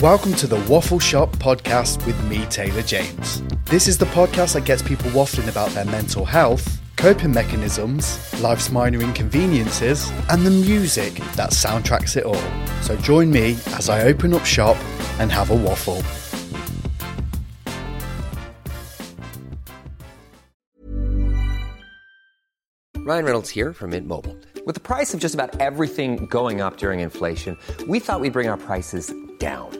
Welcome to the Waffle Shop podcast with me, Taylor James. This is the podcast that gets people waffling about their mental health, coping mechanisms, life's minor inconveniences, and the music that soundtracks it all. So join me as I open up shop and have a waffle. Ryan Reynolds here from Mint Mobile. With the price of just about everything going up during inflation, we thought we'd bring our prices down.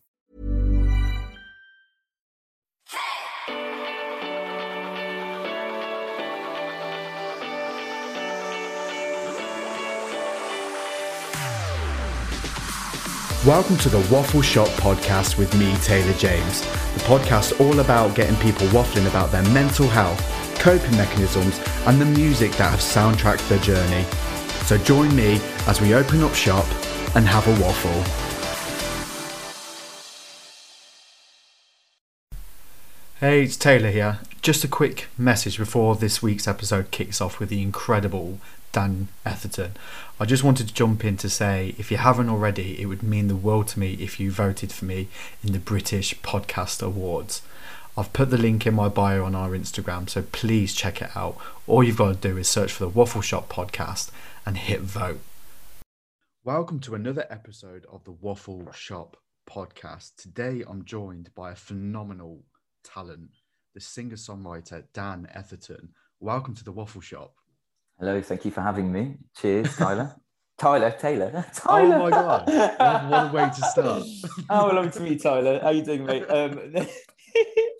Welcome to the Waffle Shop podcast with me, Taylor James. The podcast all about getting people waffling about their mental health, coping mechanisms, and the music that have soundtracked their journey. So join me as we open up shop and have a waffle. Hey, it's Taylor here. Just a quick message before this week's episode kicks off with the incredible Dan Etherton. I just wanted to jump in to say if you haven't already, it would mean the world to me if you voted for me in the British Podcast Awards. I've put the link in my bio on our Instagram, so please check it out. All you've got to do is search for the Waffle Shop podcast and hit vote. Welcome to another episode of the Waffle Shop podcast. Today I'm joined by a phenomenal talent, the singer songwriter Dan Etherton. Welcome to the Waffle Shop. Hello, thank you for having me. Cheers, Tyler. Tyler, Taylor. Tyler. Oh my god! What, what a way to start. oh, lovely to meet you, Tyler. How you doing, mate? Um,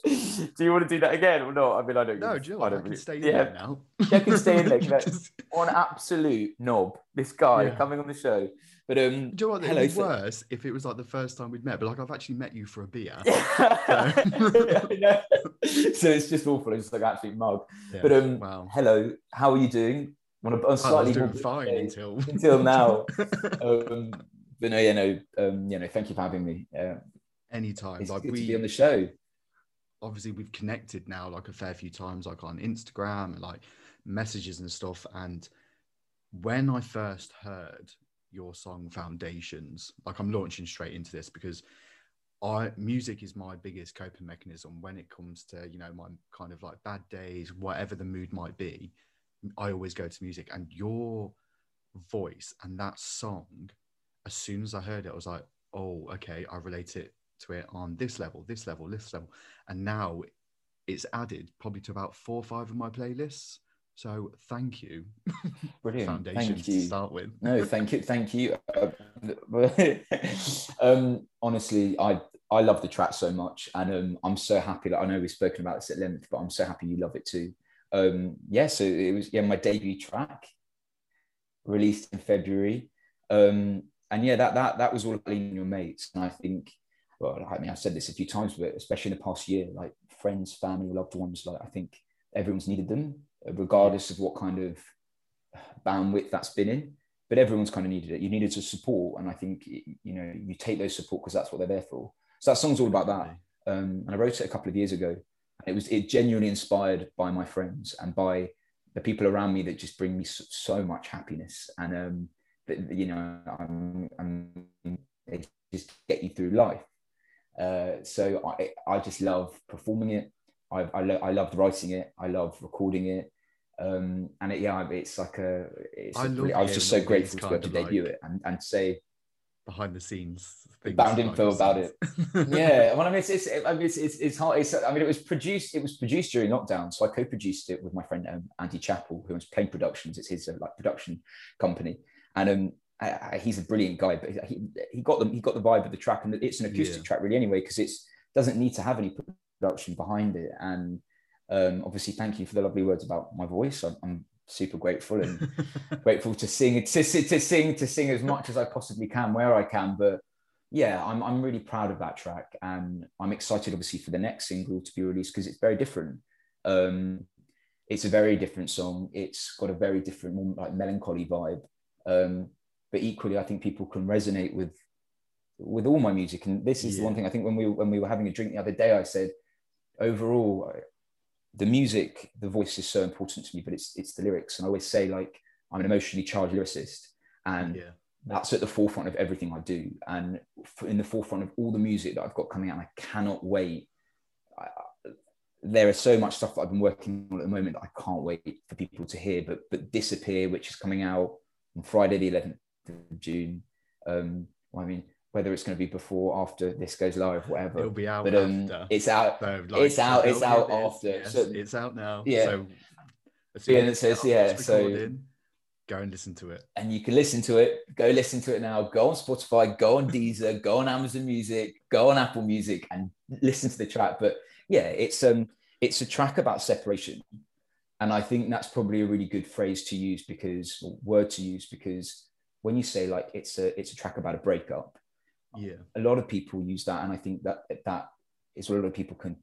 do you want to do that again or not? I mean, I don't. No, know I? I don't can really- stay yeah. there now. Yeah, I can stay in there. Just- an absolute knob. This guy Yeah. coming on the show. But um, Do you know what? It'd hello, be sir. worse if it was like the first time we'd met, but like I've actually met you for a beer. I know. so it's just awful. It's like an absolute mug. But um, wow. hello, how are you doing? On a, on I slightly more fine day until until now. um, but no, yeah, no, um, yeah, no. Thank you for having me. Anytime, it's like good to be on the show. Obviously we've connected now like a fair few times, like on Instagram and like messages and stuff. And when I first heard your song Foundations, like I'm launching straight into this because I music is my biggest coping mechanism when it comes to you know my kind of like bad days, whatever the mood might be. I always go to music, and your voice and that song, as soon as I heard it, I was like, oh, okay, I relate it to it on this level, this level, this level, and now it's added probably to about four or five of my playlists. So thank you, Brilliant. Foundations Thank to you. start with. No, thank you, thank you. Uh, um, honestly, I I love the track so much, and um, I'm so happy that I know we've spoken about this at length, but I'm so happy you love it too. Um, yeah, so it was yeah my debut track, released in February, um, and yeah that that that was all on your mates, and I think, well, I mean I've said this a few times, but especially in the past year, like friends, family, loved ones, like I think everyone's needed them, regardless of what kind of bandwidth that's been in but everyone's kind of needed it. You needed to support, and I think you know you take those support because that's what they're there for. So that song's all about that. Um, and I wrote it a couple of years ago. And it was it genuinely inspired by my friends and by the people around me that just bring me so, so much happiness and um that you know I'm, I'm they just get you through life uh, so I, I just love performing it. I, I, lo- I loved writing it. I love recording it. Um, and it, yeah it's like a it's I a really- I was just so grateful to be able to debut like- it and, and say behind the scenes things Bound info about it. yeah well i mean it's it's i mean it's, it's, it's hard it's, i mean it was produced it was produced during lockdown so i co-produced it with my friend um, andy chappell who owns plain productions. It's his uh, like production company. And um I, I, he's a brilliant guy but he, he got them he got the vibe of the track and it's an acoustic Yeah. track really anyway because it's doesn't need to have any production behind it and um obviously thank you for the lovely words about my voice i'm, I'm super grateful and grateful to sing to, to, to sing to sing as much as I possibly can where I can. But yeah, I'm I'm really proud of that track, and I'm excited obviously for the next single to be released because it's very different. Um, it's a very different song. It's got a very different, more like melancholy vibe. Um, but equally, I think people can resonate with with all my music. And this is the one thing I think when we when we were having a drink the other day, I said overall the music, the voice is so important to me, but it's it's the lyrics. And I always say like I'm an emotionally charged lyricist, and yeah that's at the forefront of everything I do, and in the forefront of all the music that I've got coming out. I cannot wait. I- there is so much stuff that I've been working on at the moment that I can't wait for people to hear. But but disappear, which is coming out on Friday the 11th of June. Um, I mean, whether it's going to be before, after this goes live, whatever. it'll be out but um, after it's out. So, it's out- it's out bit- after, yes, so- it's out now Yeah. so as Yeah, soon and it says, yeah, so- go and listen to it and you can listen to it. Go listen to it now. Go on Spotify, go on Deezer, go on Amazon Music, go on Apple Music, and listen to the track. But yeah, it's um, it's a track about separation, and I think that's probably a really good phrase to use because or word to use because when you say like it's a it's a track about a breakup, yeah a lot of people use that, and I think that that is what a lot of people can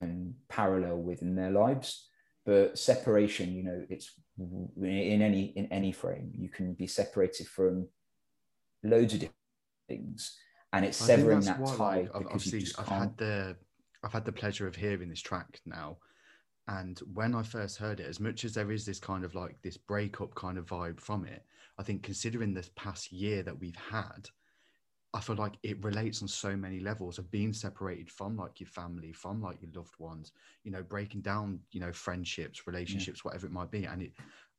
can parallel with in their lives. But separation, you know, it's in any in any frame. You can be separated from loads of different things, and it's I severing that why, tie like, I've, because you obviously just I've can't. had the I've had the pleasure of hearing this track now, and when I first heard it, as much as there is this kind of like this breakup kind of vibe from it, I think considering this past year that we've had, I feel like it relates on so many levels of being separated from like your family, from like your loved ones, you know, breaking down, you know, friendships, relationships, whatever it might be, and it.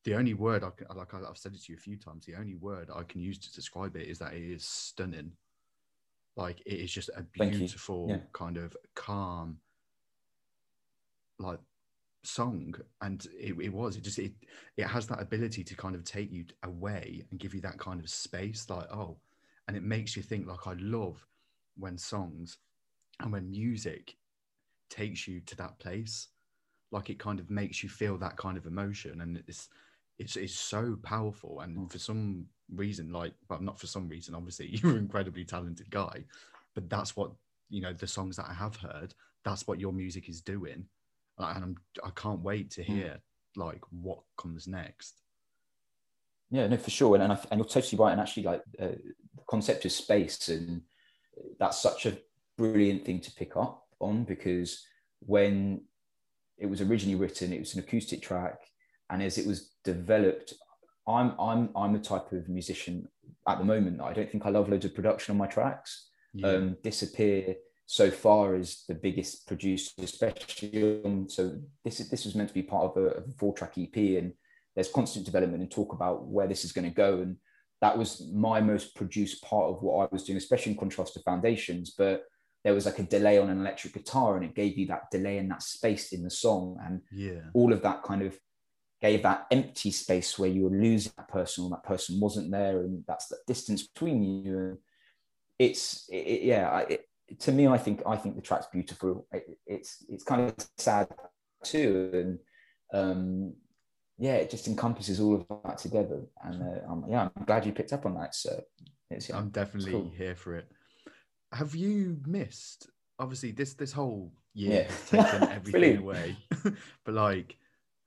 The only word I can, like I've said it to you a few times, the only word I can use to describe it is that it is stunning. Like it is just a beautiful Yeah. kind of calm, like song, and it, it was. It just it it has that ability to kind of take you away and give you that kind of space. Like oh, and it makes you think. Like I love when songs and when music takes you to that place. Like it kind of makes you feel that kind of emotion, and it's it's it's so powerful. And Mm. for some reason, like well, not for some reason, obviously you're an incredibly talented guy, but that's what you know the songs that I have heard. That's what your music is doing, and I'm I can't wait to Mm. hear like what comes next. Yeah, no, for sure, and and, I, and you're totally right. And actually, like uh, the concept of space, and that's such a brilliant thing to pick up on because when it was originally written, it was an acoustic track, and as it was developed, I'm I'm I'm the type of musician at the moment. I don't think I love loads of production on my tracks. Yeah. Um, Disappear so far is the biggest producer, especially on, so this is this was meant to be part of a, a four track EP, and there's constant development and talk about where this is going to go. And that was my most produced part of what I was doing, especially in contrast to Foundations. But there was like a delay on an electric guitar, and it gave you that delay and that space in the song, and yeah. all of that kind of gave that empty space where you were losing that person, or that person wasn't there, and that's the distance between you. And it's it, it- yeah, I- it, to me, I think I think the track's beautiful. It, it's it's kind of sad too, and um, yeah, it just encompasses all of that together. And uh, um, yeah, I'm glad you picked up on that. So it's, yeah, I'm definitely cool. here for it. Have you missed? Obviously, this this whole year Yeah. has taken everything away. but like,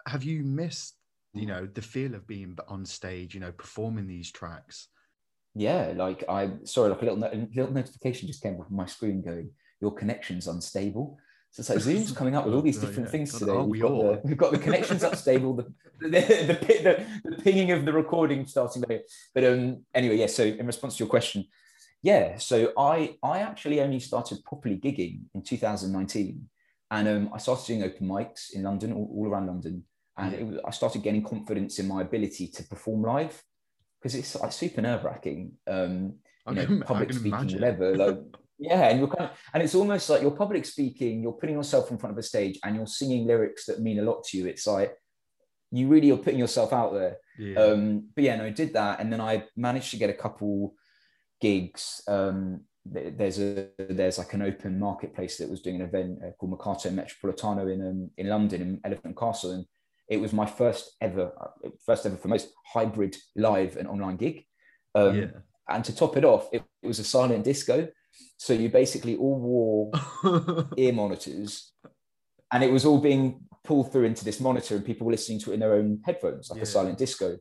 have you missed? You know, the feel of being on stage. You know, performing these tracks. Yeah, like I sorry, like a little, a little notification just came up on my screen going, your connection's unstable. So it's like Zoom's coming up with all these different yeah. things God, today. We've got, the, we've got the connections up stable, the the, the, the, the pinging of the recording starting there. But um, anyway, yeah. So in response to your question, yeah. So I I actually only started properly gigging in 2019, and um, I started doing open mics in London, all, all around London, and it was, I started gaining confidence in my ability to perform live because it's like super nerve wracking. Um, you know, can, public speaking, imagine. whatever. Like, yeah, and you're kind of, and it's almost like you're public speaking. You're putting yourself in front of a stage, and you're singing lyrics that mean a lot to you. It's like you really are putting yourself out there. yeah. Um, but yeah, no, I did that, and then I managed to get a couple gigs. Um, there's a there's like an open marketplace that was doing an event uh, called Mercato Metropolitano in um, in London in Elephant Castle, and it was my first ever first ever for most hybrid live and online gig. Um, yeah. and to top it off, it, it was a silent disco. So you basically all wore ear monitors, and it was all being pulled through into this monitor, and people were listening to it in their own headphones, like Yeah. a silent disco.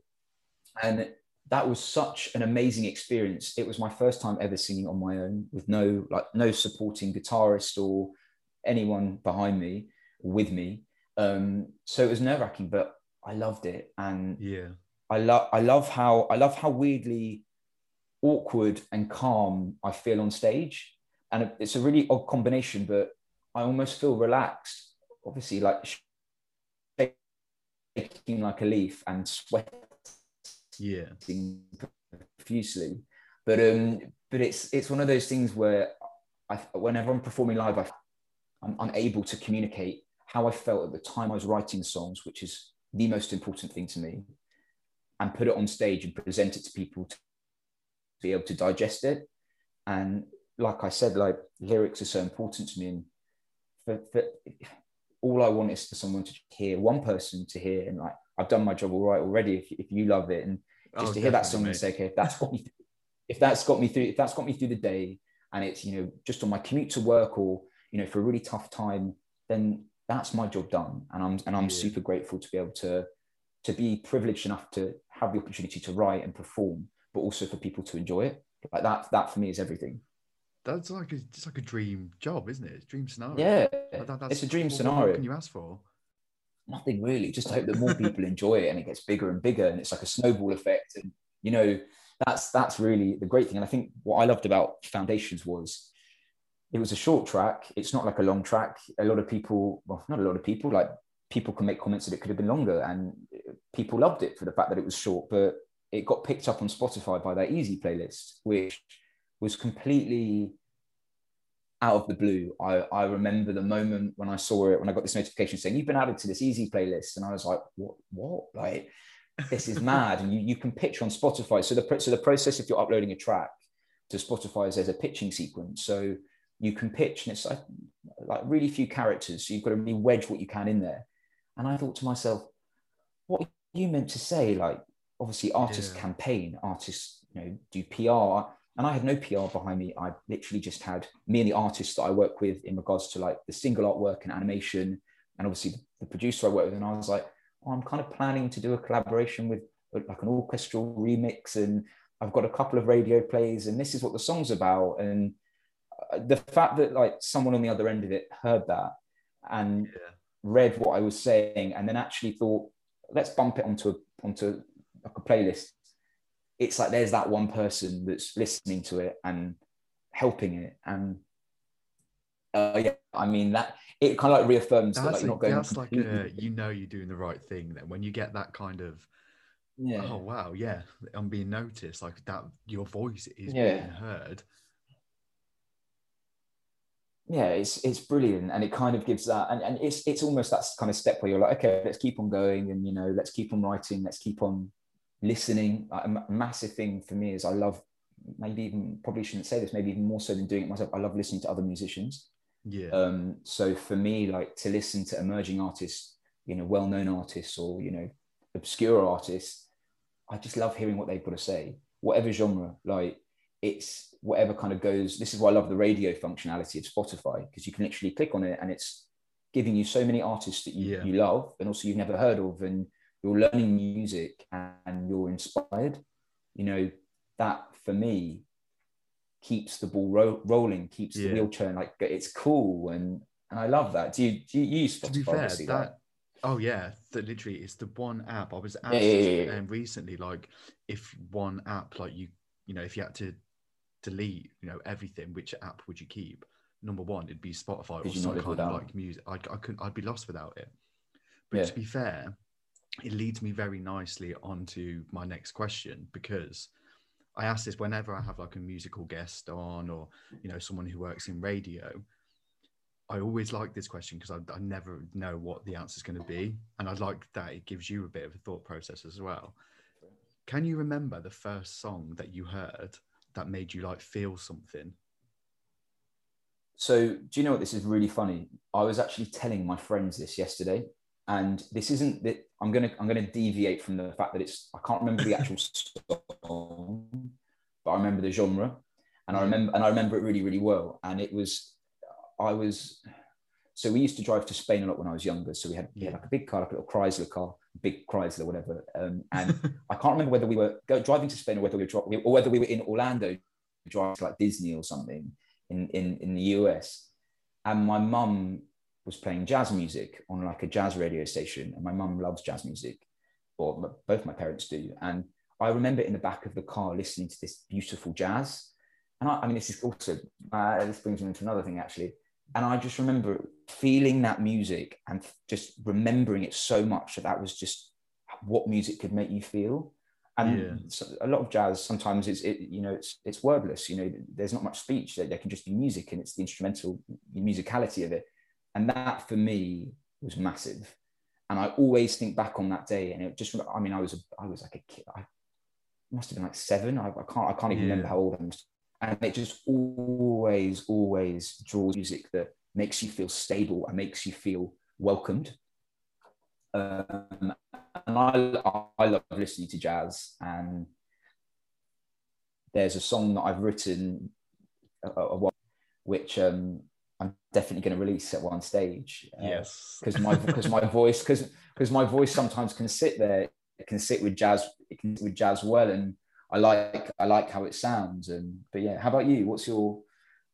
And that was such an amazing experience. It was my first time ever singing on my own with no like no supporting guitarist or anyone behind me with me. Um, so it was nerve wracking, but I loved it, and yeah. I love I love how I love how weirdly awkward and calm I feel on stage. And it's a really odd combination, but I almost feel relaxed, obviously like shaking like a leaf and sweating Yeah. profusely. But um, but it's it's one of those things where I whenever I'm performing live, I, I'm unable to communicate how I felt at the time I was writing songs, which is the most important thing to me, and put it on stage and present it to people to be able to digest it. And like I said, like lyrics are so important to me, and for, for all I want is for someone to hear, one person to hear, and like I've done my job all right already. If, if you love it, and just Oh, to hear that song and say, okay, if that's got me, if that's got me through, if that's got me through the day, and it's you know just on my commute to work or you know for a really tough time, then that's my job done, and I'm and I'm Yeah. super grateful to be able to to be privileged enough to have the opportunity to write and perform, but also for people to enjoy it. Like that, that for me is everything. That's like a, it's like a dream job, isn't it? It's a dream scenario. Yeah, Like that- it's a dream what scenario. What can you ask for? nothing really just hope that more people enjoy it and it gets bigger and bigger and it's like a snowball effect and you know that's that's really the great thing and i think what i loved about foundations was it was a short track it's not like a long track a lot of people well not a lot of people like people can make comments that it could have been longer and people loved it for the fact that it was short but it got picked up on spotify by their easy playlist which was completely out of the blue. I, I remember the moment when I saw it, when I got this notification saying you've been added to this easy playlist. And I was like, what, what? Like, this is mad. And you, you can pitch on Spotify. So the, so the process, if you're uploading a track to Spotify is there's a pitching sequence. So you can pitch and it's like, like really few characters. So you've got to really wedge what you can in there. And I thought to myself, what are you meant to say? Like, obviously artists Yeah. campaign, artists, you know, do PR and I had no PR behind me. I literally just had me and the artists that I work with in regards to like the single artwork and animation, and obviously the producer I work with. And I was like, oh, I'm kind of planning to do a collaboration with like an orchestral remix, and I've got a couple of radio plays, and this is what the song's about. And the fact that like someone on the other end of it heard that and Yeah. read what I was saying, and then actually thought, let's bump it onto a, onto like a playlist it's like there's that one person that's listening to it and helping it and uh, yeah i mean that it kind of like reaffirms that like, That's, you're a, not going that's like a, you know you're doing the right thing then when you get that kind of yeah oh wow yeah I'm being noticed like that your voice is Yeah. being heard yeah it's it's brilliant and it kind of gives that and, and it's it's almost that kind of step where you're like okay let's keep on going and you know let's keep on writing let's keep on listening. Like, a massive thing for me is i love maybe even probably shouldn't say this maybe even more so than doing it myself i love listening to other musicians. Yeah. Um so for me like to listen to emerging artists you know well-known artists or you know obscure artists i just love hearing what they've got to say. Whatever genre like it's whatever kind of goes this is why i love the radio functionality of spotify because you can literally click on it and it's giving you so many artists that you, Yeah. you love and also you've never heard of and you're learning music and you're inspired you know that for me keeps the ball ro- rolling keeps the wheel turning like it's cool and and I love that. Do you do you use Spotify? to be fair, obviously, that oh yeah, that literally it's the one app I was asked Yeah, yeah, yeah, yeah. um, recently, like if one app, like you, you know, if you had to delete, you know, everything, which app would you keep? Number one, it'd be Spotify or Could you not some kind of like music. I, I couldn't, I'd be lost without it. But Yeah. to be fair, it leads me very nicely onto my next question because I ask this whenever I have like a musical guest on or you know someone who works in radio. I always like this question because I, I never know what the answer is going to be, and I like that it gives you a bit of a thought process as well. Can you remember the first song that you heard that made you like feel something? So, do you know what? This is really funny. I was actually telling my friends this yesterday, and this isn't that I'm gonna I'm gonna deviate from the fact that it's I can't remember the actual song, but I remember the genre, and I remember and I remember it really really well. And it was I was so we used to drive to Spain a lot when I was younger. So we had, we had like a big car, like a little Chrysler car, big Chrysler, whatever. Um, and I can't remember whether we were go, driving to Spain or whether we were or whether we were in Orlando driving to like Disney or something in, in, in the US. And my mum was playing jazz music on like a jazz radio station. And my mum loves jazz music, or both my parents do. And I remember in the back of the car listening to this beautiful jazz. And I, I mean, this is also, uh, this brings me into another thing actually. And I just remember feeling that music and just remembering it so much that that was just what music could make you feel and Yeah. a lot of jazz sometimes it's it, you know it's it's wordless you know there's not much speech there, there can just be music and it's the instrumental the musicality of it and that for me was massive and i always think back on that day and it just i mean i was a, i was like a kid i must have been like seven i, I can't i can't even Yeah. remember how old i was and it just always always draws music that makes you feel stable and makes you feel welcomed um, and I, I love listening to jazz and there's a song that I've written a, a while, which um, I'm definitely going to release at one stage. uh, yes. because my because my voice because because my voice sometimes can sit there it can sit with jazz it can sit with jazz well and I like I like how it sounds and but yeah how about you what's your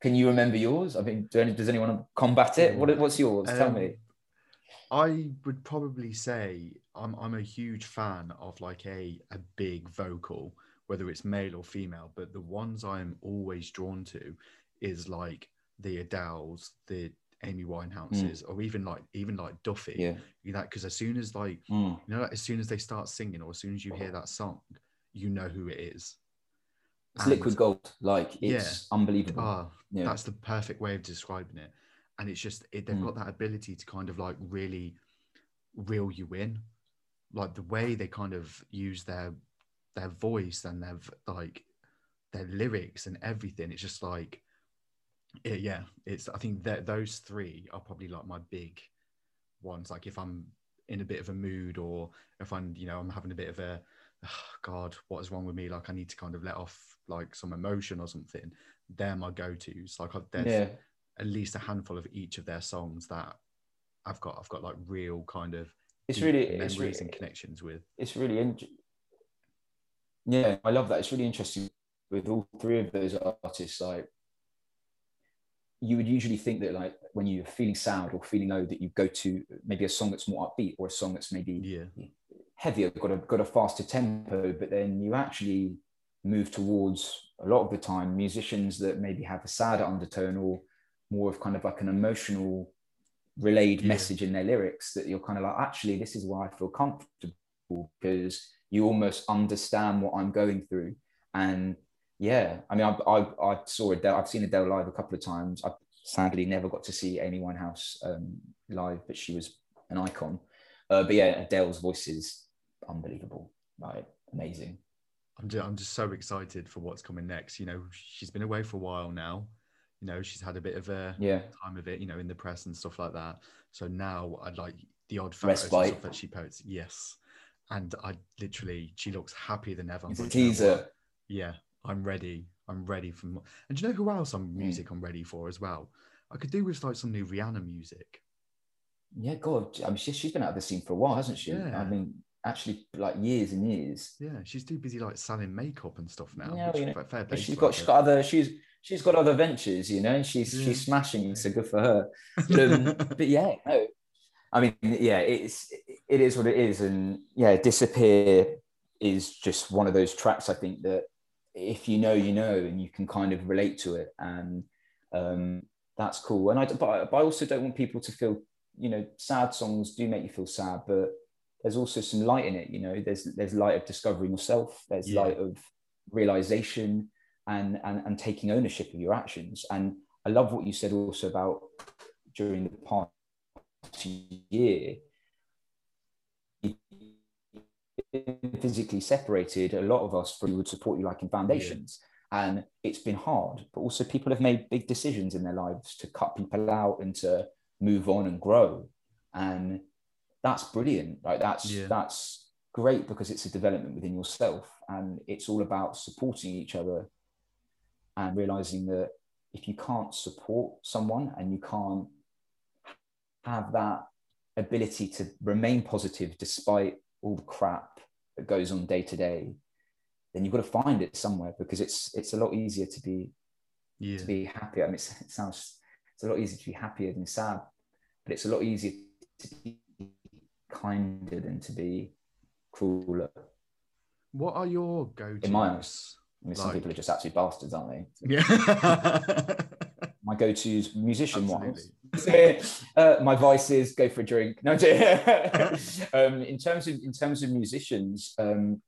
can you remember yours I mean do any, does anyone combat it what, what's yours tell Um, me I would probably say I'm I'm a huge fan of like a a big vocal, whether it's male or female. But the ones I'm always drawn to is like the Adeles, the Amy Winehouses, or even like even like Duffy. Mm. yeah You know, because as soon as like Mm. you know, like, as soon as they start singing, or as soon as you hear that song, you know who it is. it's And- liquid gold like Yeah. it's unbelievable Ah, yeah that's the perfect way of describing it and it's just it, they've Mm. got that ability to kind of like really reel you in like the way they kind of use their their voice and their like their lyrics and everything it's just like it, yeah it's i think that those three are probably like my big ones like if i'm in a bit of a mood or if i'm you know i'm having a bit of a god what is wrong with me? Like i need to kind of let off like some emotion or something. They're my go-to's. Like I've, there's yeah. at least a handful of each of their songs that i've got i've got like real kind of it's really memories it's really, and connections with. it's really in- yeah i love that. It's really interesting with all three of those artists like you would usually think that like when you're feeling sad or feeling low that you go to maybe a song that's more upbeat or a song that's maybe yeah heavier got a got a faster tempo but then you actually move towards a lot of the time musicians that maybe have a sadder undertone or more of kind of like an emotional relayed Yeah. message in their lyrics that you're kind of like actually this is why I feel comfortable because you almost understand what I'm going through. And yeah I mean I, I, I saw Adele I've seen Adele live a couple of times. I sadly never got to see Amy Winehouse um, live but she was an icon. Uh, but yeah Adele's voice is unbelievable right? amazing I'm just, I'm just so excited for what's coming next. You know, she's been away for a while now. You know, she's had a bit of a yeah time of it, you know, in the press and stuff like that. So now I'd like the odd photos Respite. stuff that she posts. Yes. And I literally, she looks happier than ever. It's a like, "You know teaser? Yeah, I'm ready. I'm ready for more. And do you know who else I'm Mm. music I'm ready for as well? I could do with like some new Rihanna music. yeah god I mean she, she's been out of the scene for a while hasn't she Yeah. I mean actually like years and years Yeah, she's too busy like selling makeup and stuff now. Yeah, you know, fair- play she's got her, she's got other she's she's got other ventures, you know. And she's Yeah. she's smashing, so good for her. But, um, but yeah, no, I mean, yeah, it's it is what it is, and yeah, disappear is just one of those tracks. I think that if you know, you know, and you can kind of relate to it, and um, that's cool. And I, but, I- but I also don't want people to feel, you know, sad songs do make you feel sad, but there's also some light in it. You know, there's there's light of discovering yourself. There's Yeah. light of realization and, and and taking ownership of your actions. And I love what you said also about during the past year physically separated a lot of us from would support you like in foundations and it's been hard but also people have made big decisions in their lives to cut people out and to move on and grow and that's brilliant like that's Yeah. that's great because it's a development within yourself and it's all about supporting each other and realizing that if you can't support someone and you can't have that ability to remain positive despite all the crap that goes on day to day then you've got to find it somewhere because it's it's a lot easier to be Yeah. to be happy. I mean, it sounds it's a lot easier to be happier than sad, but it's a lot easier to be kinder than to be crueler. What are your go to? In my tos? I mean, some Like- people are just absolute bastards, aren't they? Yeah. My go-to's musician wise. Absolutely. uh, my vices go for a drink. No, I'm um, in terms of in terms of musicians, um,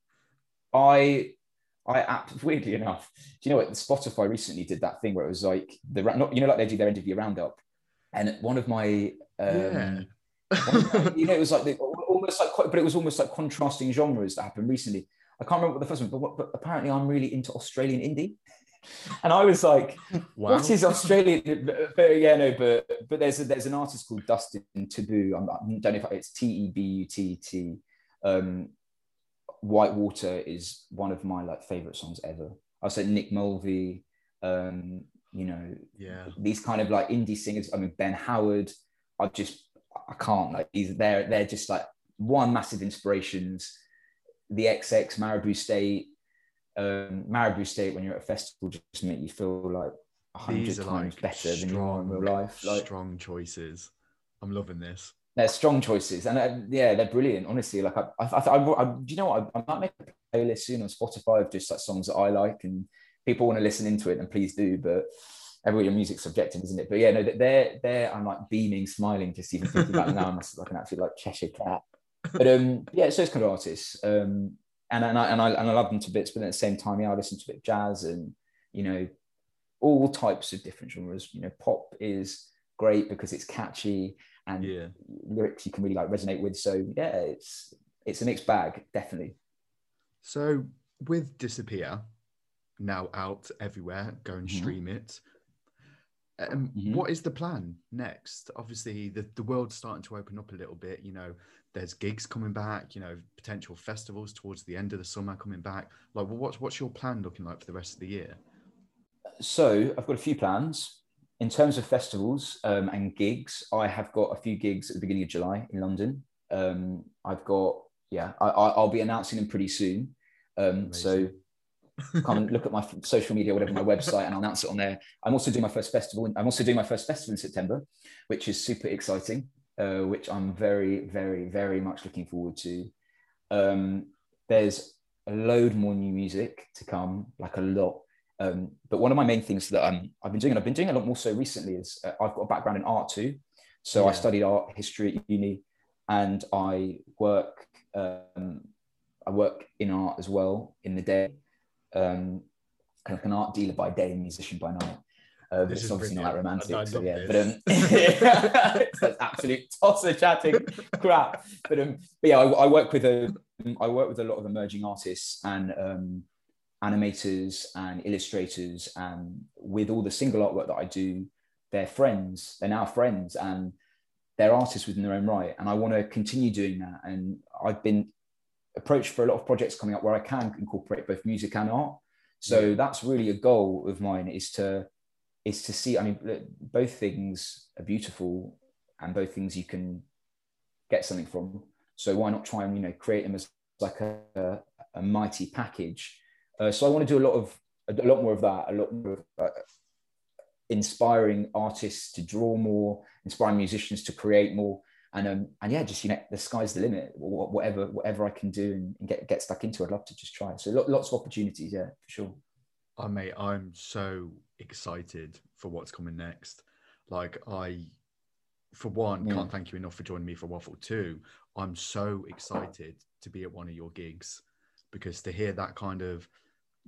I I app weirdly enough, do you know what? Spotify recently did that thing where it was like the not you know like they do their end of year roundup, and one of my um, Yeah. you know it was like the, almost like quite- but it was almost like contrasting genres that happened recently. I can't remember what the first one, but, what, but apparently I'm really into Australian indie, and I was like, Wow. what is Australian? But, but yeah, no, but but there's a, there's an artist called Dustin Tebbutt. I'm, I don't know if it's T E B U T T. Um, Whitewater is one of my like favorite songs ever. I said Nick Mulvey. Um, you know, Yeah. these kind of like indie singers. I mean, Ben Howard. I just I can't like these. They're they're just like one massive inspirations. The XX Maribou State. Um, Maribou State when you're at a festival just make you feel like a hundred times like better than you are in real life. Like strong choices. I'm loving this. they're strong choices, and uh, yeah, they're brilliant. Honestly, like I, I, I, I, I do you know what? I, I might make a playlist soon on Spotify of just like songs that I like, and people want to listen into it, and please do. But every your music's subjective, isn't it? But yeah, no, they're they're I'm like beaming, smiling, just even thinking about them now. I'm like an absolute like Cheshire cat. But um, yeah, it's those kind of artists. Um, and and I and I and I love them to bits, but at the same time, yeah, I listen to a bit of jazz and you know all types of different genres. You know, pop is great because it's catchy and Yeah. lyrics you can really like resonate with. So yeah, it's it's a mixed bag, definitely. So with Disappear now out everywhere, go and Mhm. stream it. Um, Mhm. what is the plan next? Obviously, the, the world's starting to open up a little bit. You know, there's gigs coming back. You know, potential festivals towards the end of the summer coming back. Like, well, what's what's your plan looking like for the rest of the year? So I've got a few plans in terms of festivals um, and gigs. I have got a few gigs at the beginning of July in London. Um, I've got yeah, I, I, I'll be announcing them pretty soon. Um, so. Come and look at my social media, whatever, my website, and I'll announce it on there. I'm also doing my first festival. I'm also doing my first festival in September, which is super exciting, uh, which I'm very, very, very much looking forward to. Um, there's a load more new music to come, like a lot. Um, but one of my main things that um, I've been doing, and I've been doing a lot more so recently, is uh, I've got a background in art too. So I studied art history at uni, and I work. Um, I work in art as well in the day um, kind of an art dealer by day and musician by night. Uh, This it's is obviously not that romantic. So yeah, but um, that's absolute tosser chatting crap. But um, but yeah, I, I work with a I work with a lot of emerging artists and um, animators and illustrators, and with all the single artwork that I do, they're friends. They're now friends, and they're artists within their own right. And I want to continue doing that. And I've been approached for a lot of projects coming up where I can incorporate both music and art. So that's really a goal of mine is to is to see. I mean, look, both things are beautiful, and both things you can get something from. So why not try and you know create them as like a, a, a mighty package? Uh, so I want to do a lot of a lot more of that, a lot more of uh, inspiring artists to draw more, inspiring musicians to create more. And um, and yeah, just you know, the sky's the limit. Whatever whatever I can do and, and get get stuck into, I'd love to just try. So lots of opportunities, yeah, for sure. Oh mate, I'm so excited for what's coming next. Like I, for one, yeah. can't thank you enough for joining me for Waffle. Two, I'm so excited to be at one of your gigs because to hear that kind of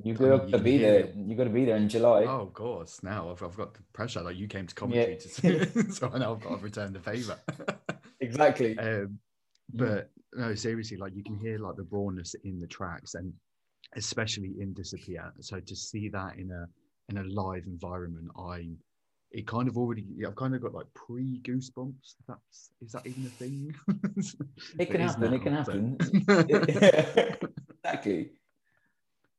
you got to be there. It. You got to be there in July. Oh, of course. Now I've, I've got the pressure. Like you came to commentary yeah. to, so I know I've got to return the favor. exactly. Um, but no, seriously, like you can hear like the rawness in the tracks, and especially in Disappear. So to see that in a in a live environment, I'm it kind of already I've kind of got like pre goosebumps. That's is that even a thing? it can happen. Now, it can happen. exactly.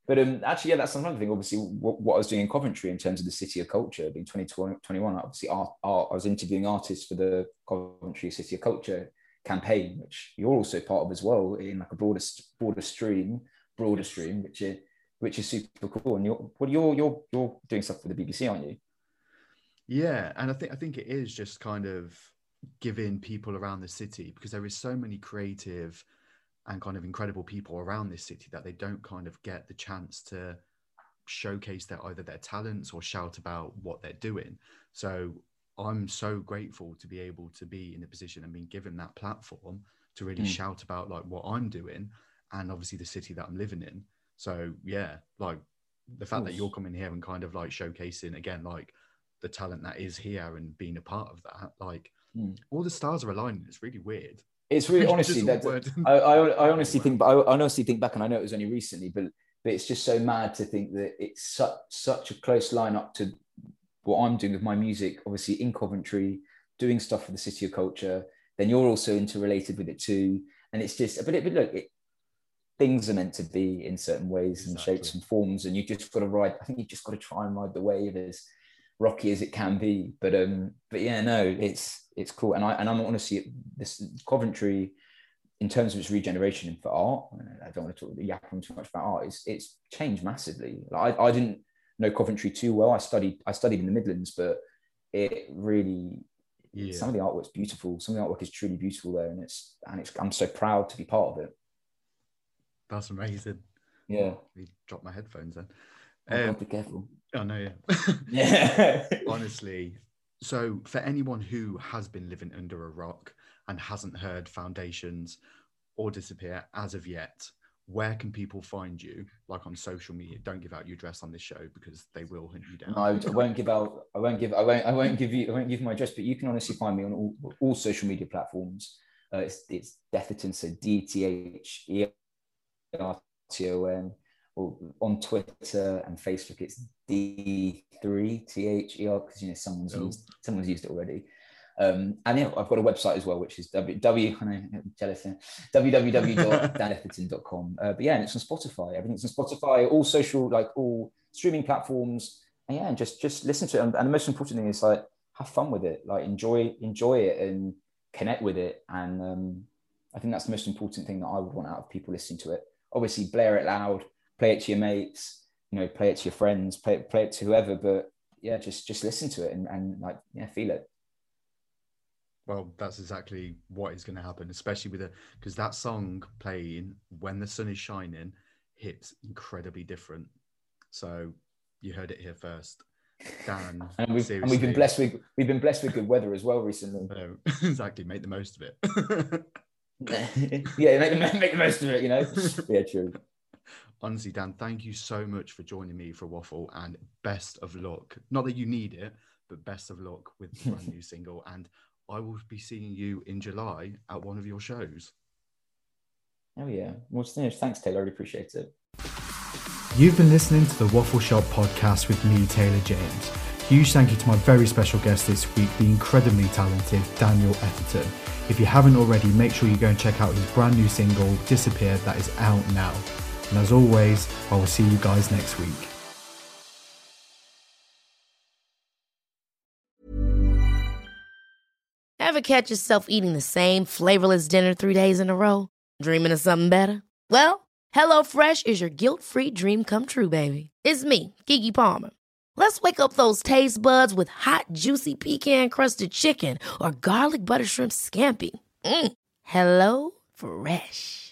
But um, actually, yeah, that's another thing. Obviously, what, what, I was doing in Coventry in terms of the city of culture, being 2021, obviously, art, art, I was interviewing artists for the Coventry City of Culture campaign, which you're also part of as well, in like a broader broader stream, broader stream, which is which is super cool. And you're well, you're you're you're doing stuff for the BBC, aren't you? Yeah, and I think I think it is just kind of giving people around the city because there is so many creative and kind of incredible people around this city that they don't kind of get the chance to showcase their either their talents or shout about what they're doing. So I'm so grateful to be able to be in a position and being given that platform to really mm. shout about like what I'm doing and obviously the city that I'm living in. So yeah, like the fact that you're coming here and kind of like showcasing again like the talent that is here and being a part of that, like mm. all the stars are aligning. It's really weird. It's really honestly that I, I, I, honestly think, I, I honestly think back, and I know it was only recently, but but it's just so mad to think that it's such such a close line up to what I'm doing with my music. Obviously in Coventry, doing stuff for the City of Culture. Then you're also interrelated with it too, and it's just. But, it, but look, it, things are meant to be in certain ways exactly. and shapes and forms, and you just got to ride. I think you just got to try and ride the wave as rocky as it can be. But um, but yeah, no, it's it's cool, and I and I'm honestly this Coventry in terms of its regeneration for art. I don't want to talk yap on too much about art. It's it's changed massively. Like I, I didn't know Coventry too well. I studied I studied in the Midlands, but it really yeah. some of the artwork's beautiful. Some of the artwork is truly beautiful there, and it's and it's I'm so proud to be part of it. That's amazing. Yeah, we dropped my headphones then. Um, be careful. Oh no, yeah. yeah. Honestly, so for anyone who has been living under a rock and hasn't heard Foundations or Disappear as of yet, where can people find you? Like on social media. Don't give out your address on this show because they will hunt you down. No, I won't give out. I won't give. I won't. I won't give you. I won't give my address. But you can honestly find me on all, all social media platforms. Uh, it's it's Detherton. So D T H E R T O N or on Twitter and Facebook, it's D3THER because you know someone's oh. used someone's used it already. Um, and yeah, I've got a website as well, which is w, w I know, jealous, www.danetherton.com. Uh, but yeah, and it's on Spotify. Everything's on Spotify, all social, like all streaming platforms. And yeah, and just just listen to it. And, and the most important thing is like have fun with it, like enjoy enjoy it and connect with it. And um, I think that's the most important thing that I would want out of people listening to it. Obviously, blare it loud, play it to your mates, you know, play it to your friends, play it, play it to whoever. But yeah, just just listen to it and, and like yeah, feel it. Well, that's exactly what is going to happen, especially with it because that song playing when the sun is shining hits incredibly different. So you heard it here first. Dan, and we've, and we've been blessed with we've been blessed with good weather as well recently. Exactly, make the most of it. yeah, make the, make the most of it. You know, yeah, true honestly, Dan, thank you so much for joining me for Waffle and best of luck. Not that you need it, but best of luck with the brand new single. And I will be seeing you in July at one of your shows. Oh, yeah. Well, thanks, Taylor. I really appreciate it. You've been listening to the Waffle Shop podcast with me, Taylor James. Huge thank you to my very special guest this week, the incredibly talented Daniel Etherton. If you haven't already, make sure you go and check out his brand new single, Disappear, that is out now. And as always, I will see you guys next week. Ever catch yourself eating the same flavorless dinner three days in a row? Dreaming of something better? Well, HelloFresh is your guilt free dream come true, baby. It's me, Keke Palmer. Let's wake up those taste buds with hot, juicy pecan crusted chicken or garlic butter shrimp scampi. Mm. Hello Fresh.